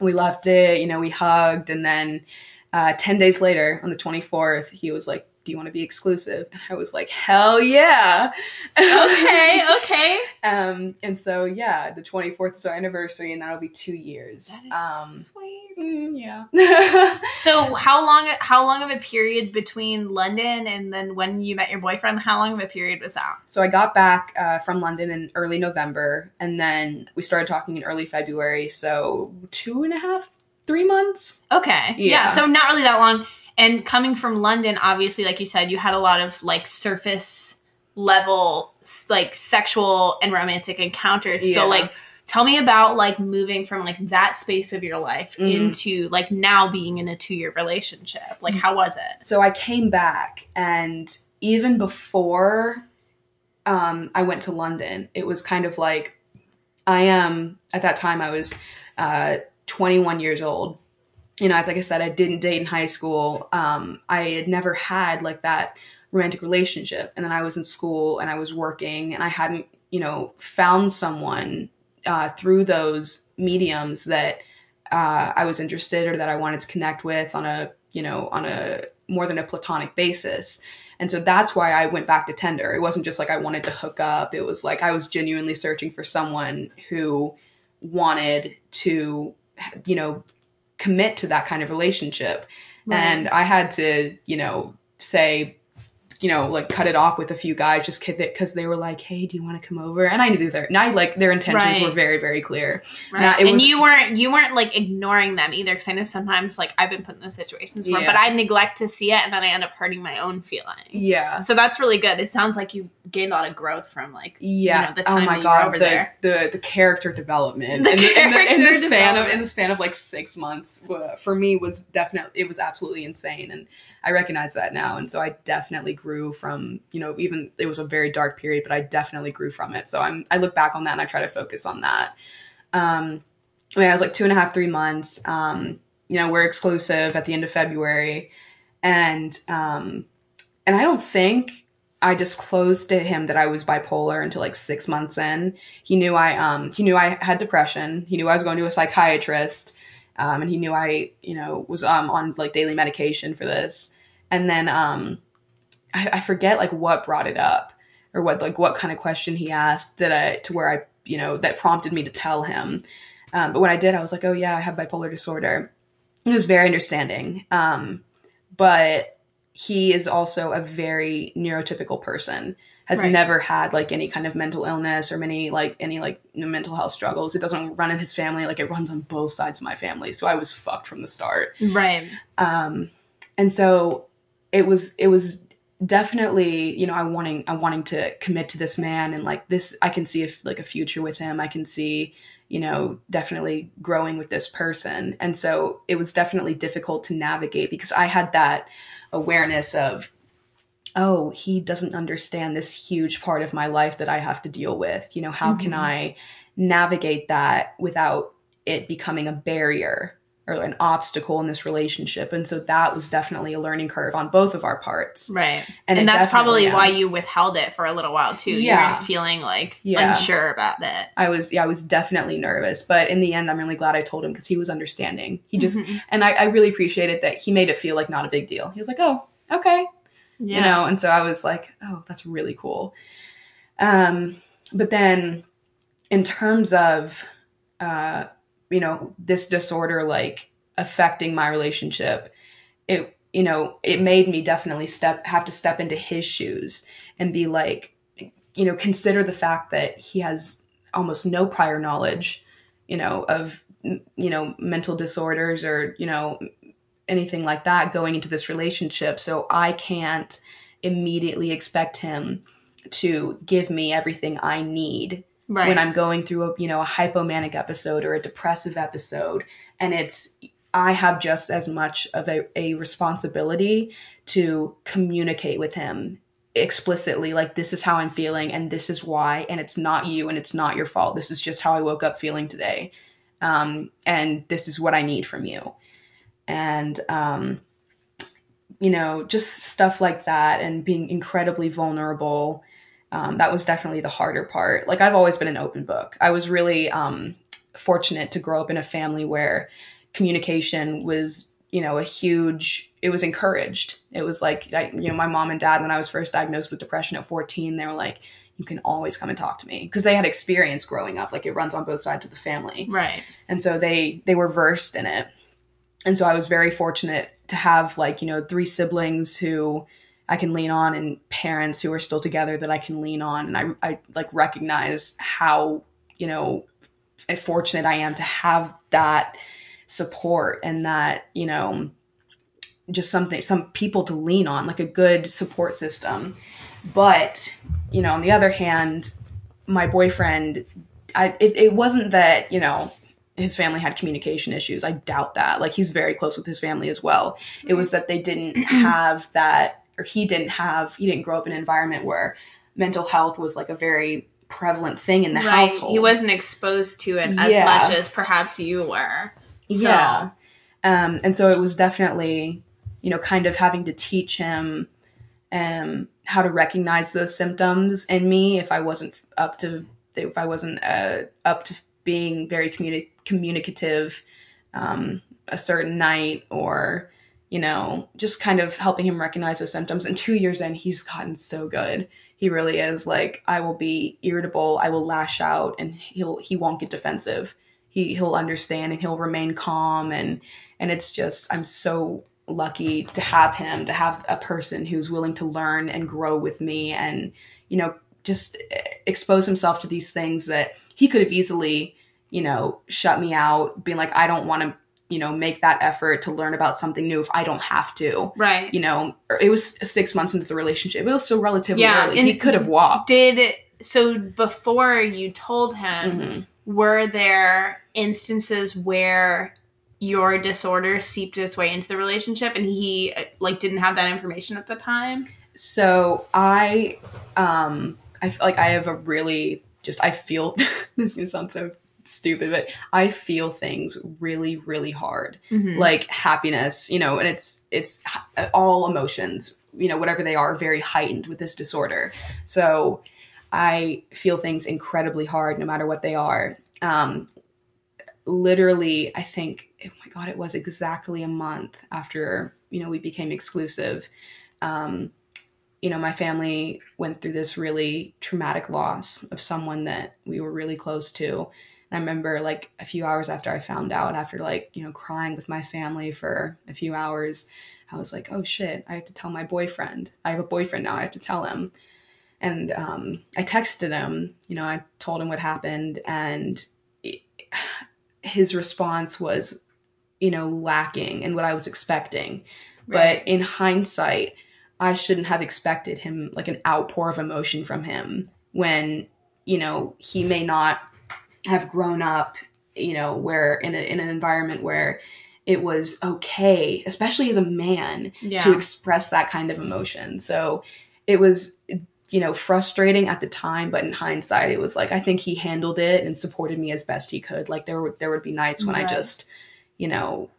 we left it, you know, we hugged, and then uh, ten days later, on the twenty fourth, he was like, "Do you want to be exclusive?" And I was like, "Hell yeah!" okay. Okay. um, and so yeah, the twenty fourth is our anniversary, and that'll be two years. That is um, sweet. Mm, yeah. So how long how long of a period between London and then when you met your boyfriend? How long of a period was that? so I got back uh, from London in early November, and then we started talking in early February. So two and a half, three months. Okay. Yeah. Yeah. So not really that long. And coming from London, obviously, like you said, you had a lot of like surface level, like sexual and romantic encounters. Yeah. So like, tell me about like moving from like that space of your life Mhm. into like now being in a two year relationship. Like, how was it? so I came back, and even before um, I went to London, it was kind of like I am at that time. I was uh, 21 years old. You know, like I said, I didn't date in high school. Um, I had never had like that romantic relationship, and then I was in school and I was working, and I hadn't, you know, found someone uh, through those mediums that uh, I was interested or that I wanted to connect with on a, you know, on a more than a platonic basis. And so that's why I went back to Tinder. It wasn't just like I wanted to hook up. It was like I was genuinely searching for someone who wanted to, you know, commit to that kind of relationship. And I had to, you know, say, you know, like cut it off with a few guys just because they were like, "Hey, do you want to come over?" And I knew their, and I like their intentions Right. were very, very clear. Right. And was- you weren't you weren't like ignoring them either because I know sometimes like I've been put in those situations before, Yeah. but I neglect to see it and then I end up hurting my own feeling. Yeah, So that's really good. It sounds like you gained a lot of growth from like yeah. you know, the oh time my that you were god, over the, there. the the character development The in, the, in, the, in the span of in the span of like six months uh, for me was definitely it was absolutely insane, and I recognize that now. And so I definitely grew from you know even it was a very dark period, but I definitely grew from it. So I'm I look back on that and I try to focus on that. Um, I, mean, I was like two and a half, three months. Um, you know, we're exclusive at the end of February, and um, and I don't think I disclosed to him that I was bipolar until like six months in. He knew I um he knew I had depression. He knew I was going to a psychiatrist, um, and he knew I you know was um on like daily medication for this. And then um, I, I forget like what brought it up or what like what kind of question he asked that I to where I you know that prompted me to tell him. Um, but when I did, I was like, oh yeah, I have bipolar disorder. He was very understanding. Um, but he is also a very neurotypical person has Right. never had like any kind of mental illness or many like any like mental health struggles it doesn't run in his family like it runs on both sides of my family so i was fucked from the start Right. um and so it was it was definitely you know i wanting i wanting to commit to this man and like this i can see if like a future with him. I can see you know definitely growing with this person. And so it was definitely difficult to navigate because i had that awareness of oh he doesn't understand this huge part of my life that i have to deal with. You know how can Mhm. i navigate that without it becoming a barrier or an obstacle in this relationship and so that was definitely a learning curve on both of our parts Right. and, And, that's probably yeah. why you withheld it for a little while too. Yeah. You're feeling like Yeah. unsure about it. I was yeah, I was definitely nervous, but in the end, I'm really glad I told him because he was understanding. He just Mhm. and I, I really appreciated that he made it feel like not a big deal. He was like, "Oh, okay," yeah. you know, and so I was like, "Oh, that's really cool." Um, but then, in terms of, uh, you know, this disorder like affecting my relationship, it you know it made me definitely step have to step into his shoes and be like, you know, consider the fact that he has almost no prior knowledge, you know, of you know mental disorders or you know anything like that going into this relationship. So I can't immediately expect him to give me everything I need right. when I'm going through a you know a hypomanic episode or a depressive episode, and it's I have just as much of a, a responsibility to communicate with him explicitly like this is how I'm feeling and this is why and it's not you and it's not your fault. This is just how I woke up feeling today. Um, and this is what I need from you. And um, you know just stuff like that and being incredibly vulnerable um, that was definitely the harder part. Like I've always been an open book. I was really um, fortunate to grow up in a family where communication was, you know, a huge. It was encouraged. It was like, I, you know, my mom and dad when I was first diagnosed with depression at fourteen, they were like, "You can always come and talk to me," because they had experience growing up. Like it runs on both sides of the family right. and so they they were versed in it and so I was very fortunate to have like you know three siblings who I can lean on and parents who are still together that I can lean on, and I I like recognize how you know fortunate I am to have that support and that you know just something some people to lean on like a good support system. But you know on the other hand my boyfriend I, it, it wasn't that you know his family had communication issues. I doubt that. Like he's very close with his family as well. It was mm-hmm. that they didn't have that or he didn't have he didn't grow up in an environment where mental health was like a very prevalent thing in the right. household He wasn't exposed to it as Yeah. much as perhaps you were. So- Yeah. Um, and so it was definitely, you know, kind of having to teach him um, how to recognize those symptoms in me if I wasn't up to, if I wasn't uh, up to being very communi- communicative um, a certain night or, you know, just kind of helping him recognize those symptoms. And two years in, he's gotten so good. He really is like, I will be irritable, I will lash out, and he'll he won't get defensive he he'll understand and he'll remain calm and and it's just I'm so lucky to have him to have a person who's willing to learn and grow with me and you know just expose himself to these things that he could have easily you know shut me out being like I don't want to you know make that effort to learn about something new if I don't have to Right. you know it was 6 months into the relationship it was still relatively Yeah, early he could have walked Did so before you told him, Mhm. were there instances where your disorder seeped its way into the relationship and he like didn't have that information at the time? So I, um, I feel like I have a really just I feel this is gonna sound so stupid, but I feel things really, really hard, Mm-hmm. like happiness, you know, and it's it's all emotions, you know, whatever they are, very heightened with this disorder. So I feel things incredibly hard, no matter what they are. Um, literally, I think, oh my god, it was exactly a month after you know we became exclusive. Um, you know, my family went through this really traumatic loss of someone that we were really close to. And I remember like a few hours after I found out, after like, you know, crying with my family for a few hours, I was like, oh shit, I have to tell my boyfriend. I have a boyfriend now, I have to tell him. And um, I texted him, you know, I told him what happened, and it- his response was, you know, lacking in what I was expecting. But in hindsight, I shouldn't have expected him like an outpour of emotion from him when, you know, he may not have grown up, you know, where in, a, in an environment where it was okay, especially as a man, yeah. to express that kind of emotion. So it was, you know, frustrating at the time, but in hindsight, it was like I think he handled it and supported me as best he could. Like there would there would be nights when I just, you know,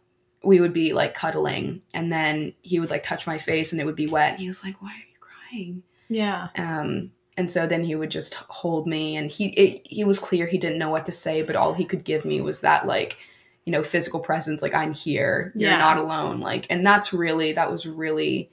we would be like cuddling, and then he would like touch my face, and it would be wet. And he was like, "Why are you crying?" yeah. Um, and so then he would just hold me, and he it, he was clear he didn't know what to say, but all he could give me was that like, you know, physical presence, like I'm here, you're Yeah. not alone, like, and that's really that was really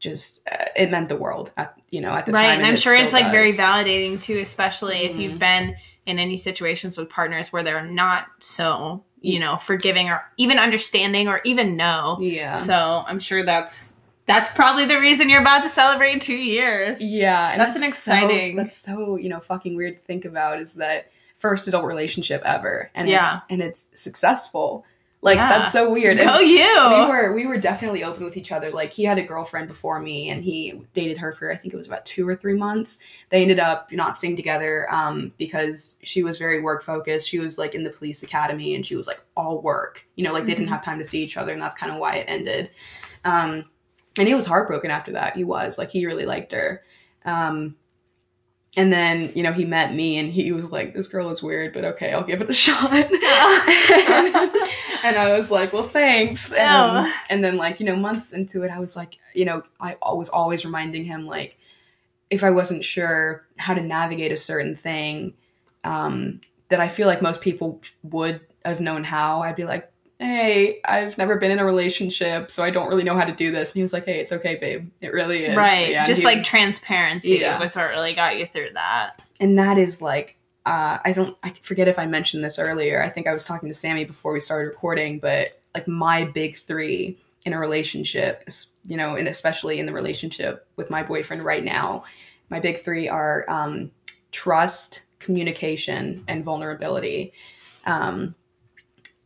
just uh, it meant the world at you know at the right time, Right, and i'm it sure it's like very validating too especially if Mhm. you've been in any situations with partners where they're not so you know forgiving or even understanding or even know yeah. so i'm sure that's that's probably the reason you're about to celebrate two years Yeah, and That's an so- exciting- that's so you know fucking weird to think about. Is that first adult relationship ever, and Yeah. it's and it's successful. Like Yeah. that's so weird. Oh, you we were we were definitely open with each other. Like he had a girlfriend before me, and he dated her for I think it was about two or three months. They ended up not staying together um, because she was very work focused. She was like in the police academy, and she was like all work. You know, like they didn't Mhm. have time to see each other, and that's kind of why it ended. Um, and he was heartbroken after that. He was like he really liked her. Um, and then you know he met me, and he was like, "This girl is weird, but okay, I'll give it a shot." and I was like, "Well, thanks." Um, Oh. and then like you know months into it, I was like, you know, I was always reminding him like, if I wasn't sure how to navigate a certain thing, um, that I feel like most people would have known how, I'd be like, hey, I've never been in a relationship, so I don't really know how to do this. And he was like, hey, it's okay, babe. It really is. right Yeah, just he- like transparency Yeah. was what really got you through that and that is like, uh, I don't, I forget if I mentioned this earlier. I think I was talking to Sammy before we started recording, but like my big three in a relationship, you know, and especially in the relationship with my boyfriend right now, my big three are um, trust, communication, and vulnerability. Um,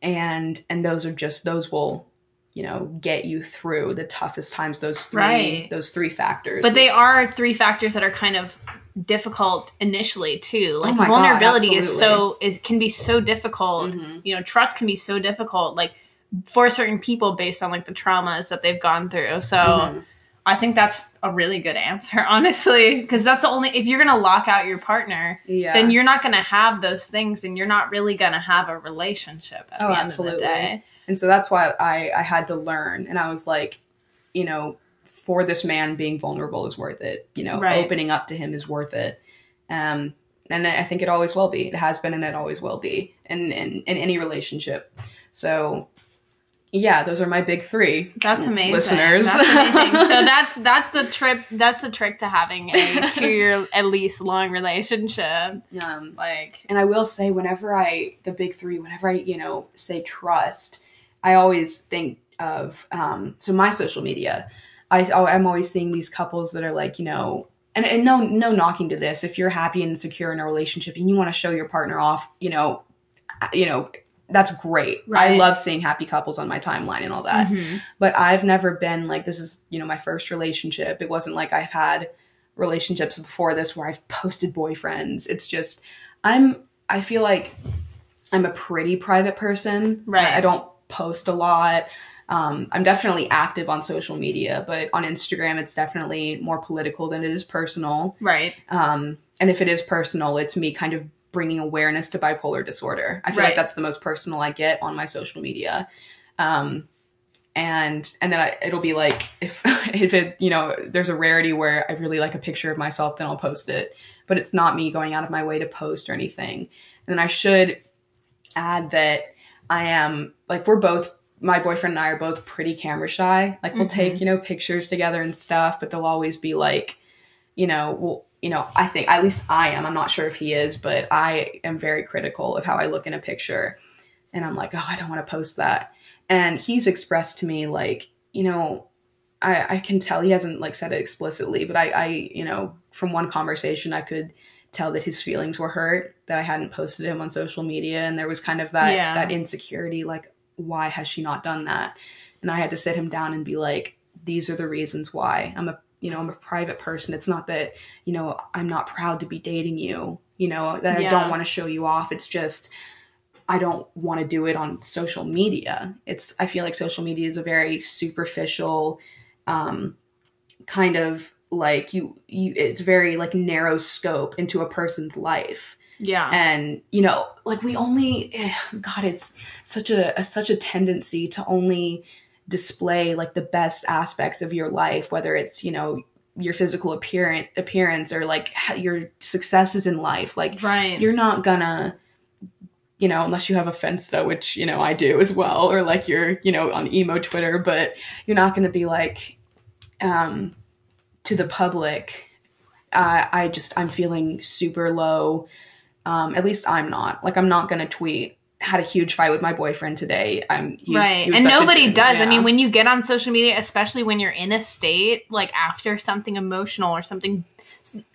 and and those are just those will you know get you through the toughest times those three Right. those three factors But they are three factors that are kind of difficult initially too. Like Oh my God, vulnerability is so it can be so difficult. Mhm. You know, trust can be so difficult. Like for certain people based on like the traumas that they've gone through. So Mhm. I think that's a really good answer, honestly, because that's the only if you're gonna lock out your partner, yeah then you're not gonna have those things, and you're not really gonna have a relationship at Oh, the end of absolutely. And so that's why I, I had to learn. And I was like, you know, for this man, being vulnerable is worth it. You know, Right. opening up to him is worth it. Um, and I think it always will be. It has been and it always will be in, in, in any relationship. So, yeah, those are my big three. That's amazing, Listeners. That's amazing. so that's that's the trip. That's the trick to having a two year at least long relationship. Um, Like And I will say, whenever I, the big three, whenever I, you know, say trust, I always think of, um, so my social media, I, I'm always seeing these couples that are like, you know, and, and no, no knocking to this. If you're happy and secure in a relationship and you want to show your partner off, you know, you know, that's great. I love seeing happy couples on my timeline and all that mhm. but I've never been like this is you know my first relationship. It wasn't like I've had relationships before this where I've posted boyfriends. It's just I'm I feel like I'm a pretty private person. Right. I, I don't post a lot. Um, I'm definitely active on social media, but on Instagram it's definitely more political than it is personal. right. Um, and if it is personal, it's me kind of bringing awareness to bipolar disorder. I feel Right. like that's the most personal I get on my social media. Um, and and then I, it'll be like if if it you know there's a rarity where I really like a picture of myself, then I'll post it. But it's not me going out of my way to post or anything. And then I should add that I am like we're both my boyfriend and I are both pretty camera shy. Like we'll Mhm. take, you know, pictures together and stuff, but they'll always be like, you know, well, you know, I think at least I am. I'm not sure if he is, but I am very critical of how I look in a picture. And I'm like, oh, I don't want to post that. And he's expressed to me like, you know, I, I can tell he hasn't like said it explicitly, but I, I, you know, from one conversation I could tell that his feelings were hurt that I hadn't posted him on social media, and there was kind of that Yeah. that insecurity, like, why has she not done that? And I had to sit him down and be like, these are the reasons why. I'm a you know, I'm a private person. It's not that, you know, I'm not proud to be dating you, you know, that I don't want to show you off. It's just I don't want to do it on social media. It's I feel like social media is a very superficial um kind of like you you it's very like narrow scope into a person's life Yeah. and you know like we only eh, god it's such a, a such a tendency to only display like the best aspects of your life whether it's you know your physical appearance appearance or like your successes in life. Like right. you're not gonna you know unless you have a finsta which you know i do as well or like you're you know on emo twitter but you're not gonna be like um to the public. I i just i'm feeling super low. Um at least i'm not. Like i'm not gonna tweet had a huge fight with my boyfriend today. I'm he was- right. he and nobody does. I mean when you get on social media especially when you're in a state like after something emotional or something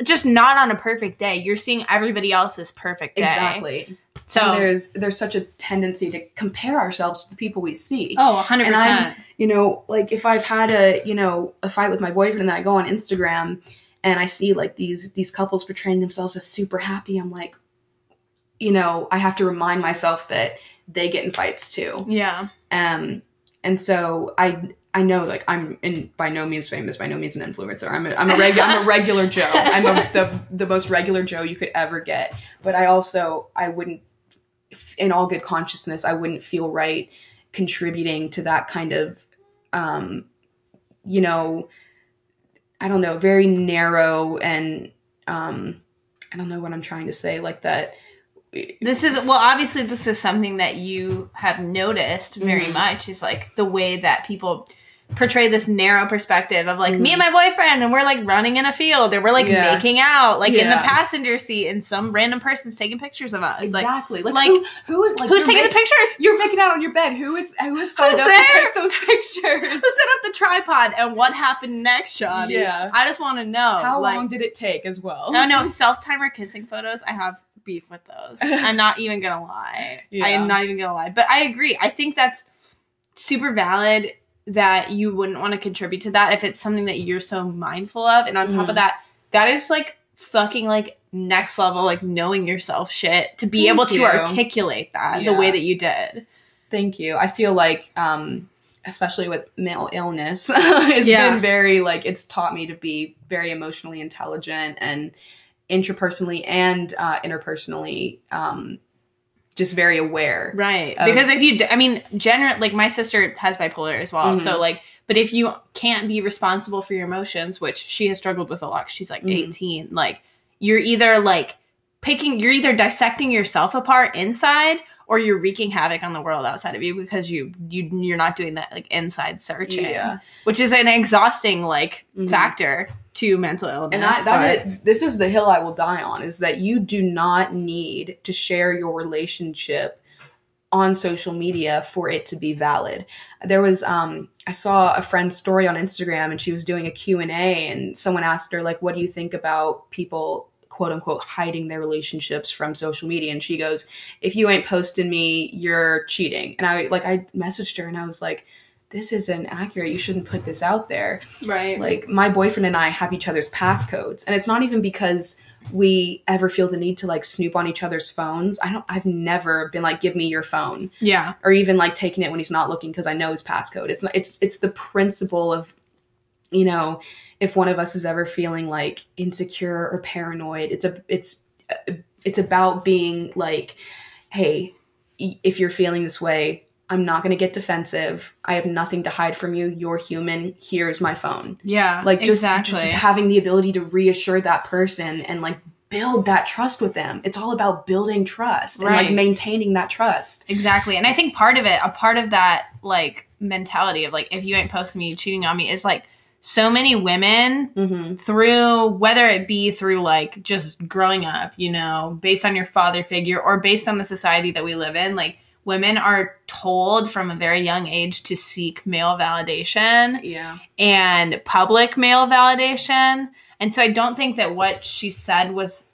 just not on a perfect day you're seeing everybody else's perfect day. Exactly. So And there's there's such a tendency to compare ourselves to the people we see. Oh 100% you know, like if I've had a, you know, a fight with my boyfriend and then I go on Instagram and I see like these these couples portraying themselves as super happy, I'm like, you know, I have to remind myself that they get in fights too. yeah Um and so I I know like I'm in by no means famous, by no means an influencer. I'm a I'm a I'm a regular Joe. I'm a, the the most regular Joe you could ever get. But I also I wouldn't in all good consciousness, I wouldn't feel right contributing to that kind of, um, you know, I don't know, very narrow and, um, I don't know what I'm trying to say, like that. This is well obviously this is something that you have noticed very Mhm. much is like the way that people portray this narrow perspective of like me and my boyfriend and we're like running in a field and we're like Yeah. making out like in the passenger seat and some random person's taking pictures of us. Exactly. Like, like, who, who is like who's taking ma- the pictures? You're making out on your bed. Who is who is signed Who's up there? to take those pictures? Who set up the tripod and what happened next, Sean? Yeah. I just want to know. How like, long did it take as well? No, no, self timer kissing photos. I have beef with those. I'm not even gonna lie. I am not even gonna lie. But I agree. I think that's super valid that you wouldn't want to contribute to that if it's something that you're so mindful of. And on top Mhm. of that, that is like fucking like next level, like knowing yourself shit to be Thank able to articulate that the way that you did. Thank you. I feel like, um, especially with mental illness, it's Yeah. been very like it's taught me to be very emotionally intelligent and intrapersonally and uh, interpersonally, um, just very aware. Right. Of- because if you, d- I mean, generally, like my sister has bipolar as well. Mhm. So, like, but if you can't be responsible for your emotions, which she has struggled with a lot she's like Mhm. 18, like, you're either like picking, you're either dissecting yourself apart inside or you're wreaking havoc on the world outside of you because you, you, you're not doing that like inside searching, Yeah. which is an exhausting like Mhm. factor to mental illness. And I, that is, this is the hill I will die on is that you do not need to share your relationship on social media for it to be valid. There was um I saw a friend's story on Instagram and she was doing a Q&A and someone asked her like what do you think about people quote unquote hiding their relationships from social media and she goes if you ain't posting me you're cheating. And I like I messaged her and I was like this isn't accurate. You shouldn't put this out there right. like my boyfriend and I have each other's passcodes and it's not even because we ever feel the need to like snoop on each other's phones. I don't I've never been like give me your phone yeah. or even like taking it when he's not looking because I know his passcode. It's not it's it's the principle of you know if one of us is ever feeling like insecure or paranoid, it's a it's it's about being like hey, if you're feeling this way, I'm not going to get defensive. I have nothing to hide from you. You're human. Here's my phone Yeah. like just, exactly. just having the ability to reassure that person and like build that trust with them it's all about building trust and like maintaining that trust Exactly. And I think part of it, a part of that like mentality of like if you ain't posting me, cheating on me is like so many women mm-hmm. through whether it be through like just growing up, you know, based on your father figure or based on the society that we live in, like women are told from a very young age to seek male validation yeah and public male validation. And so I don't think that what she said was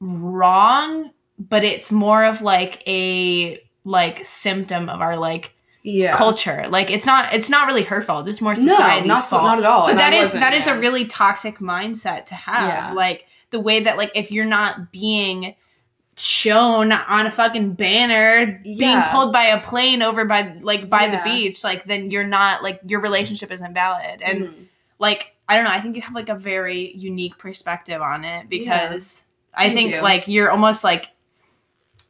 wrong, but it's more of like a like symptom of our like yeah culture. Like it's not it's not really her fault. It's more no society's not, fault. not at all but that is that is a really toxic mindset to have. Yeah. Like the way that like if you're not being shown on a fucking banner being Yeah. pulled by a plane over by like by the beach like then you're not like your relationship is invalid and Mhm. like I don't know I think you have like a very unique perspective on it because I Thank think you. like you're almost like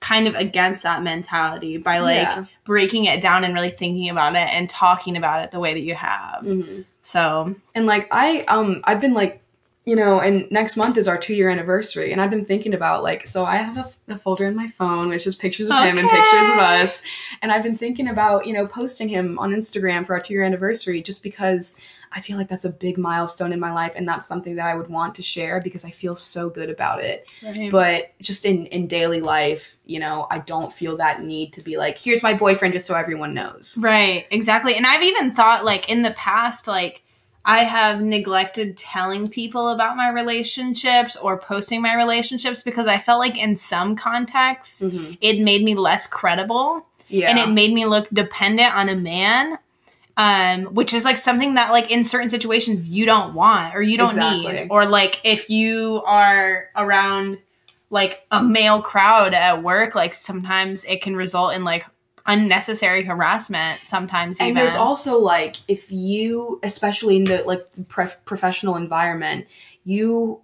kind of against that mentality by like Yeah. breaking it down and really thinking about it and talking about it the way that you have. Mhm. So and like i um i've been like you know and next month is our two year anniversary and i've been thinking about like so i have a, a folder in my phone which is pictures of him and pictures of us and i've been thinking about you know posting him on instagram for our two year anniversary just because i feel like that's a big milestone in my life and that's something that i would want to share because i feel so good about it. But just in in daily life you know i don't feel that need to be like here's my boyfriend just so everyone knows. Right, exactly. And I've even thought like in the past like I have neglected telling people about my relationships or posting my relationships because I felt like in some contexts Mhm. it made me less credible yeah and it made me look dependent on a man um which is like something that like in certain situations you don't want or you don't Exactly. need or like if you are around like a male crowd at work like sometimes it can result in like unnecessary harassment sometimes and even. there's also like if you especially in the like the prof- professional environment you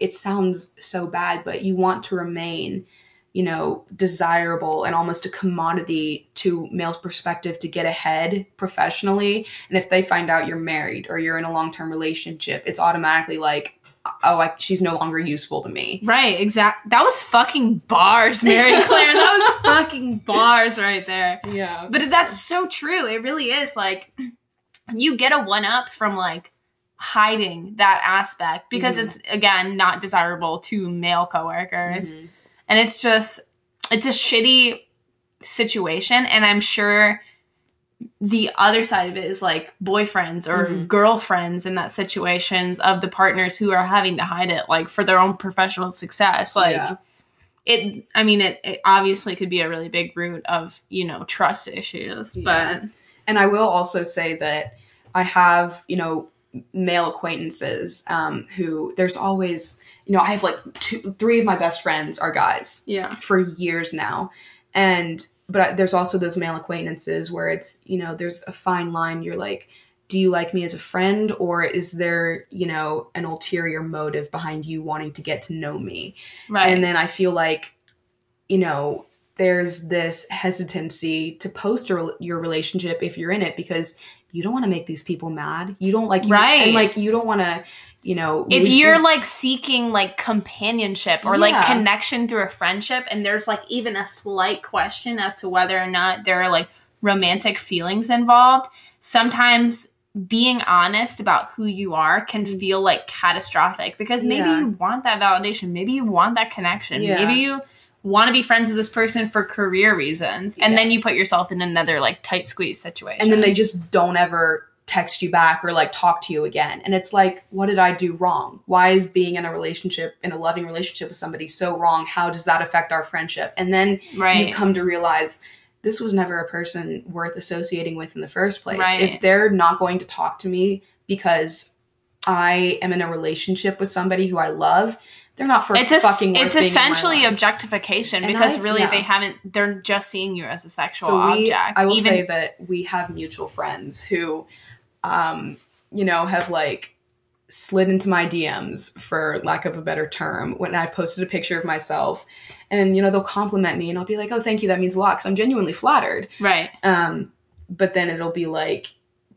it sounds so bad but you want to remain you know desirable and almost a commodity to male's perspective to get ahead professionally and if they find out you're married or you're in a long-term relationship it's automatically like oh I, she's no longer useful to me right exact that was fucking bars mary claire that was fucking bars right there yeah But that's so true. It really is like you get a one up from like hiding that aspect because Mhm. it's again not desirable to male coworkers Mhm. and it's just it's a shitty situation and i'm sure the other side of it is like boyfriends or Mhm. girlfriends in that situations of the partners who are having to hide it like for their own professional success like Yeah. it i mean it, it obviously could be a really big root of you know trust issues Yeah. And I will also say that I have, you know, male acquaintances um, who there's always, you know, I have like two, three of my best friends are guys yeah for years now. And, but I, there's also those male acquaintances where it's, you know, there's a fine line. You're like, do you like me as a friend or is there, you know, an ulterior motive behind you wanting to get to know me? right And then I feel like, you know, there's this hesitancy to post your, your relationship if you're in it because you don't want to make these people mad. You don't like, you, Right. And like, you don't want to, you know, if you're like seeking like companionship or like connection through a friendship and there's like even a slight question as to whether or not there are like romantic feelings involved sometimes being honest about who you are can Mm. feel like catastrophic because maybe Yeah. you want that validation maybe you want that connection Yeah. maybe you want to be friends with this person for career reasons and Yeah. then you put yourself in another like tight squeeze situation and then they just don't ever text you back or like talk to you again. And it's like, what did I do wrong? Why is being in a relationship, in a loving relationship with somebody so wrong? How does that affect our friendship? And then right you come to realize this was never a person worth associating with in the first place. Right. If they're not going to talk to me because I am in a relationship with somebody who I love, they're not for it's a, fucking it's being in my essentially objectification And because I- really yeah. they haven't they're just seeing you as a sexual so we, object I will even say that we have mutual friends who, um, you know, have like slid into my DMs for lack of a better term when I've posted a picture of myself, and you know they'll compliment me, and I'll be like, "Oh, thank you, that means a lot," because I'm genuinely flattered. right Um, but then it'll be like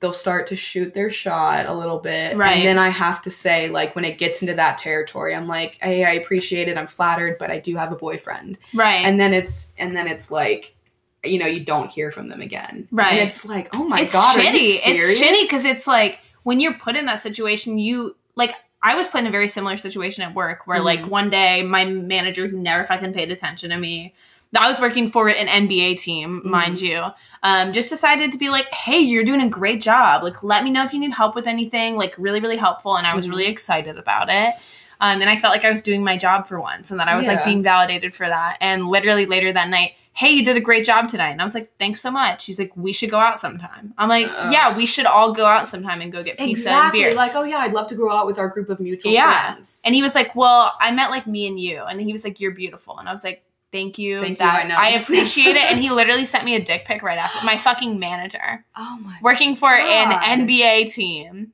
they'll start to shoot their shot a little bit, Right. and then I have to say, like, when it gets into that territory, I'm like, "Hey, I appreciate it, I'm flattered, but I do have a boyfriend." right and then it's and then it's like you know you don't hear from them again Right. and it's like oh my God, it's god shitty are you serious? it's shitty because it's like when you're put in that situation you like I was put in a very similar situation at work where like Mhm. one day my manager who never fucking paid attention to me I was working for an NBA team, Mhm. mind you. Um, just decided to be like, "Hey, you're doing a great job. Like, let me know if you need help with anything. Like, really, really helpful." And I was Mhm. really excited about it. Um, and I felt like I was doing my job for once, and that I was like being validated for that. And literally later that night, "Hey, you did a great job tonight." And I was like, "Thanks so much." He's like, "We should go out sometime." I'm like, Ugh. "Yeah, we should all go out sometime and go get pizza exactly and beer." like oh yeah i'd love to go out with our group of mutual Yeah. friends And he was like, "Well, I meant like me and you." And he was like, "You're beautiful." And I was like, "Thank you. Thank you, I know." I appreciate it." And he literally sent me a dick pic right after. My fucking manager, oh my working for an NBA team,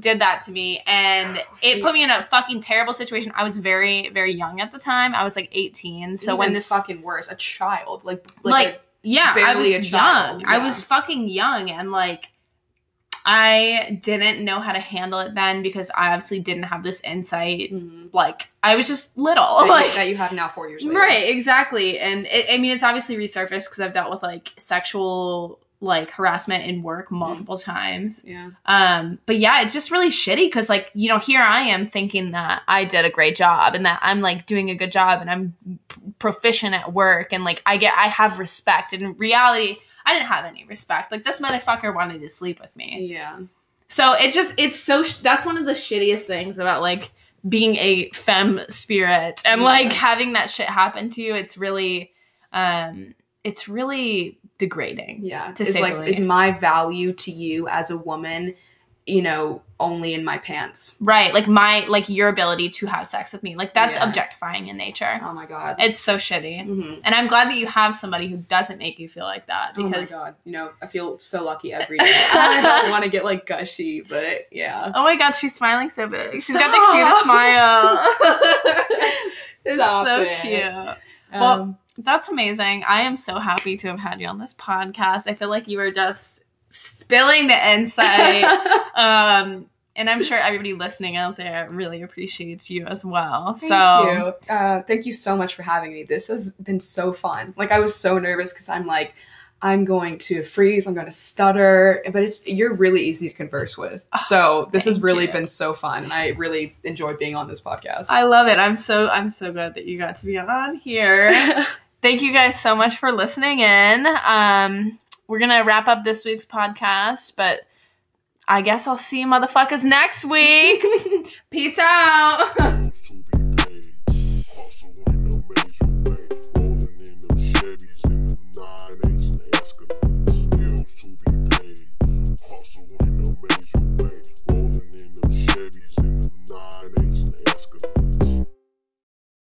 did that to me, and it put me in a fucking terrible situation. I was very, very young at the time. I was like 18. So when this fucking worse a child like like, like, yeah, I was a child, young. I was fucking young, and like. I didn't know how to handle it then because I obviously didn't have this insight. a, Mhm. Like I was just little, that, you, like that you have now four years later Right, exactly. And it, I mean, it's obviously resurfaced because I've dealt with like sexual like harassment in work multiple times. yeah Um, but yeah, it's just really shitty because like you know here I am thinking that I did a great job and that I'm like doing a good job and I'm proficient at work and like I get I have respect. And in reality, I didn't have any respect. Like this motherfucker wanted to sleep with me. yeah So it's just it's so sh- that's one of the shittiest things about like being a femme spirit and like having that shit happen to you. It's really um it's really degrading. yeah To is say like is my value to you as a woman you know only in my pants Right. Like my like your ability to have sex with me. Like that's Yeah. objectifying in nature. oh my god It's so shitty. Mhm. And I'm glad that you have somebody who doesn't make you feel like that because oh my god, you know, I feel so lucky every day. I don't want to get like gushy, but yeah. Oh my god, she's smiling so big. She's got the cutest smile. it's so it. cute. Um, Well, That's amazing. I am so happy to have had you on this podcast. I feel like you were just spilling the insight. um, and I'm sure everybody listening out there really appreciates you as well. Thank so you. Uh, thank you so much for having me. This has been so fun. Like I was so nervous because I'm like, I'm going to freeze. I'm going to stutter. But it's you're really easy to converse with. So this has really you. been so fun, and I really enjoy being on this podcast. I love it. I'm so I'm so glad that you got to be on here. Thank you guys so much for listening in. Um, we're gonna wrap up this week's podcast, but I guess I'll see you motherfuckers next week. Peace out.